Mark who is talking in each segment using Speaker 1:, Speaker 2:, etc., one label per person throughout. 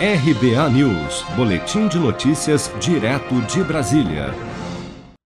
Speaker 1: RBA News, Boletim de Notícias, direto de Brasília.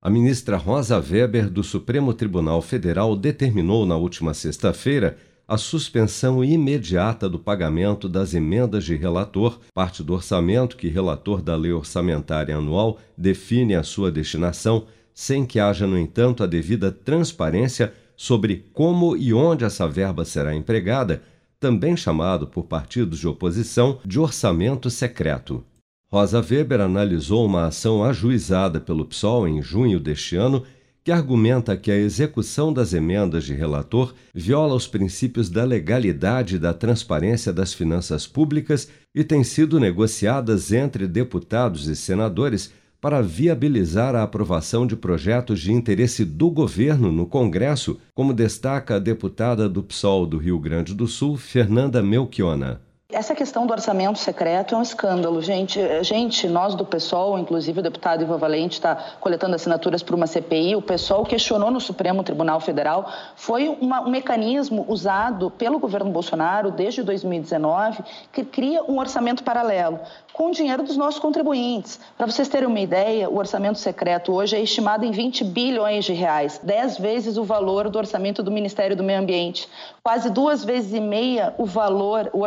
Speaker 1: A ministra Rosa Weber, do Supremo Tribunal Federal, determinou na última sexta-feira a suspensão imediata do pagamento das emendas de relator, parte do orçamento que relator da lei orçamentária anual define a sua destinação, sem que haja, no entanto, a devida transparência sobre como e onde essa verba será empregada também chamado por partidos de oposição de orçamento secreto. Rosa Weber analisou uma ação ajuizada pelo PSOL em junho deste ano que argumenta que a execução das emendas de relator viola os princípios da legalidade e da transparência das finanças públicas e tem sido negociadas entre deputados e senadores para viabilizar a aprovação de projetos de interesse do governo no Congresso, como destaca a deputada do PSOL do Rio Grande do Sul, Fernanda Melchiona.
Speaker 2: Essa questão do orçamento secreto é um escândalo, gente. Gente, nós do PSOL, inclusive o deputado Ivo Valente está coletando assinaturas para uma CPI. O PSOL questionou no Supremo Tribunal Federal. Foi uma, um mecanismo usado pelo governo Bolsonaro desde 2019 que cria um orçamento paralelo com o dinheiro dos nossos contribuintes. Para vocês terem uma ideia, o orçamento secreto hoje é estimado em 20 bilhões de reais, 10 vezes o valor do orçamento do Ministério do Meio Ambiente, quase duas vezes e meia o valor, o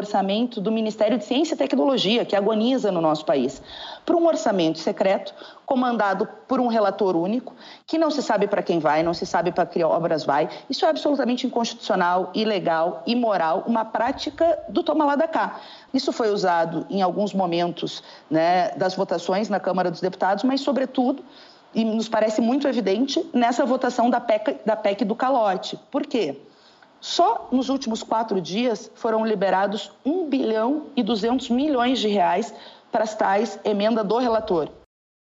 Speaker 2: orçamento do Ministério de Ciência e Tecnologia, que agoniza no nosso país. Para um orçamento secreto, comandado por um relator único, que não se sabe para quem vai, não se sabe para que obras vai. Isso é absolutamente inconstitucional, ilegal, imoral, uma prática do toma lá da cá. Isso foi usado em alguns momentos né, das votações na Câmara dos Deputados, mas, sobretudo, e nos parece muito evidente, nessa votação da PEC, da PEC do calote. Por quê? Só nos últimos quatro dias foram liberados 1 bilhão e 200 milhões de reais para as tais emenda do relator.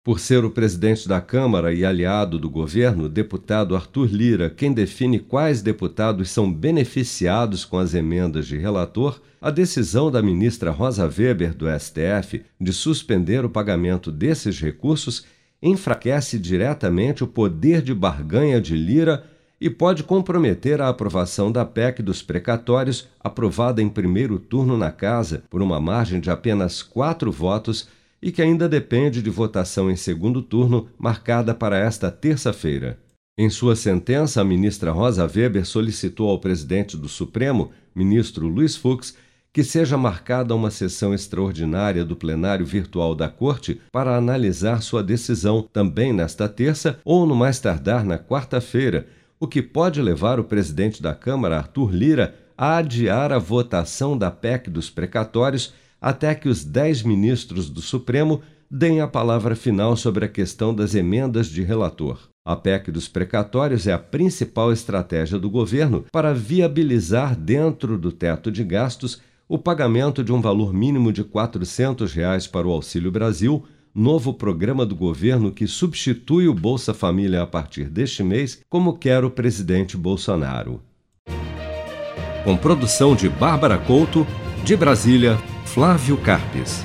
Speaker 1: Por ser o presidente da Câmara e aliado do governo, deputado Arthur Lira, quem define quais deputados são beneficiados com as emendas de relator, a decisão da ministra Rosa Weber, do STF, de suspender o pagamento desses recursos enfraquece diretamente o poder de barganha de Lira e pode comprometer a aprovação da PEC dos precatórios, aprovada em primeiro turno na Casa por uma margem de apenas quatro votos e que ainda depende de votação em segundo turno, marcada para esta terça-feira. Em sua sentença, a ministra Rosa Weber solicitou ao presidente do Supremo, ministro Luiz Fux, que seja marcada uma sessão extraordinária do plenário virtual da Corte para analisar sua decisão também nesta terça ou no mais tardar na quarta-feira, o que pode levar o presidente da Câmara, Arthur Lira, a adiar a votação da PEC dos precatórios até que os dez ministros do Supremo deem a palavra final sobre a questão das emendas de relator. A PEC dos precatórios é a principal estratégia do governo para viabilizar, dentro do teto de gastos, o pagamento de um valor mínimo de 400 reais para o Auxílio Brasil, novo programa do governo que substitui o Bolsa Família a partir deste mês, como quer o presidente Bolsonaro. Com produção de Bárbara Couto, de Brasília, Flávio Carpes.